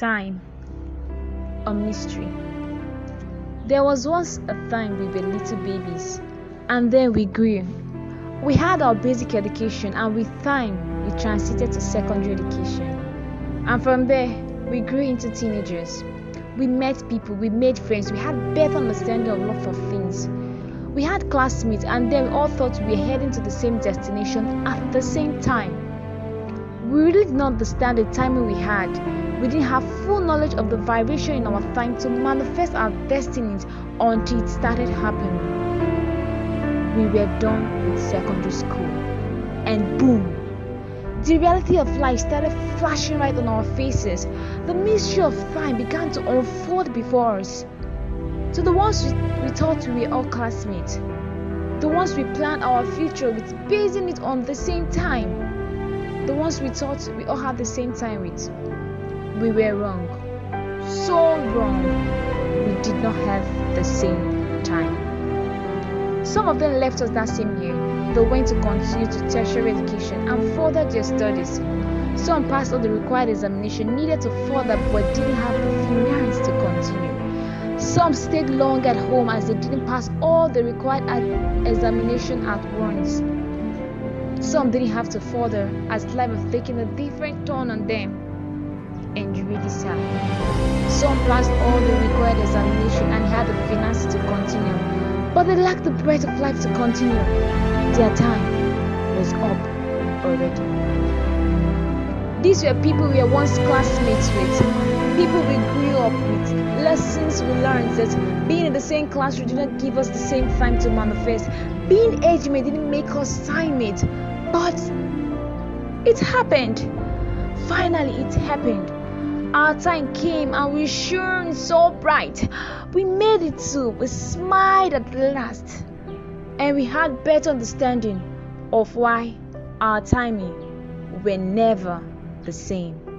Time a mystery. There was once a time we were little babies, and then we grew. We had our basic education, and with time, we transited to secondary education. And from there, we grew into teenagers. We met people, we made friends, we had better understanding of lots of things. We had classmates, and then we all thought we were heading to the same destination at the same time. We really did not understand the timing we had. We didn't have full knowledge of the vibration in our time to manifest our destinies until it started happening. We were done with secondary school, and boom, the reality of life started flashing right on our faces. The mystery of time began to unfold before us. To the ones we, we thought we were all classmates, the ones we planned our future with, basing it on the same time, the ones we thought we all had the same time with, we were wrong. So wrong. We did not have the same time. Some of them left us that same year. They went to continue to tertiary education and further their studies. Some passed all the required examination needed to further but didn't have the merits to continue. Some stayed long at home as they didn't pass all the required examination at once. Some didn't have to further as life was taking a different turn on them. And sad. Some passed all the required examination and had the finances to continue, but they lacked the breath of life to continue. Their time was up already. These were people we were once classmates with, people we grew up with, lessons we learned that being in the same classroom did not give us the same time to manifest. Being age mate didn't make us time but it happened. Finally, it happened. Our time came and we shone so bright. We made it too. We smiled at last. And we had better understanding of why our timing were never the same.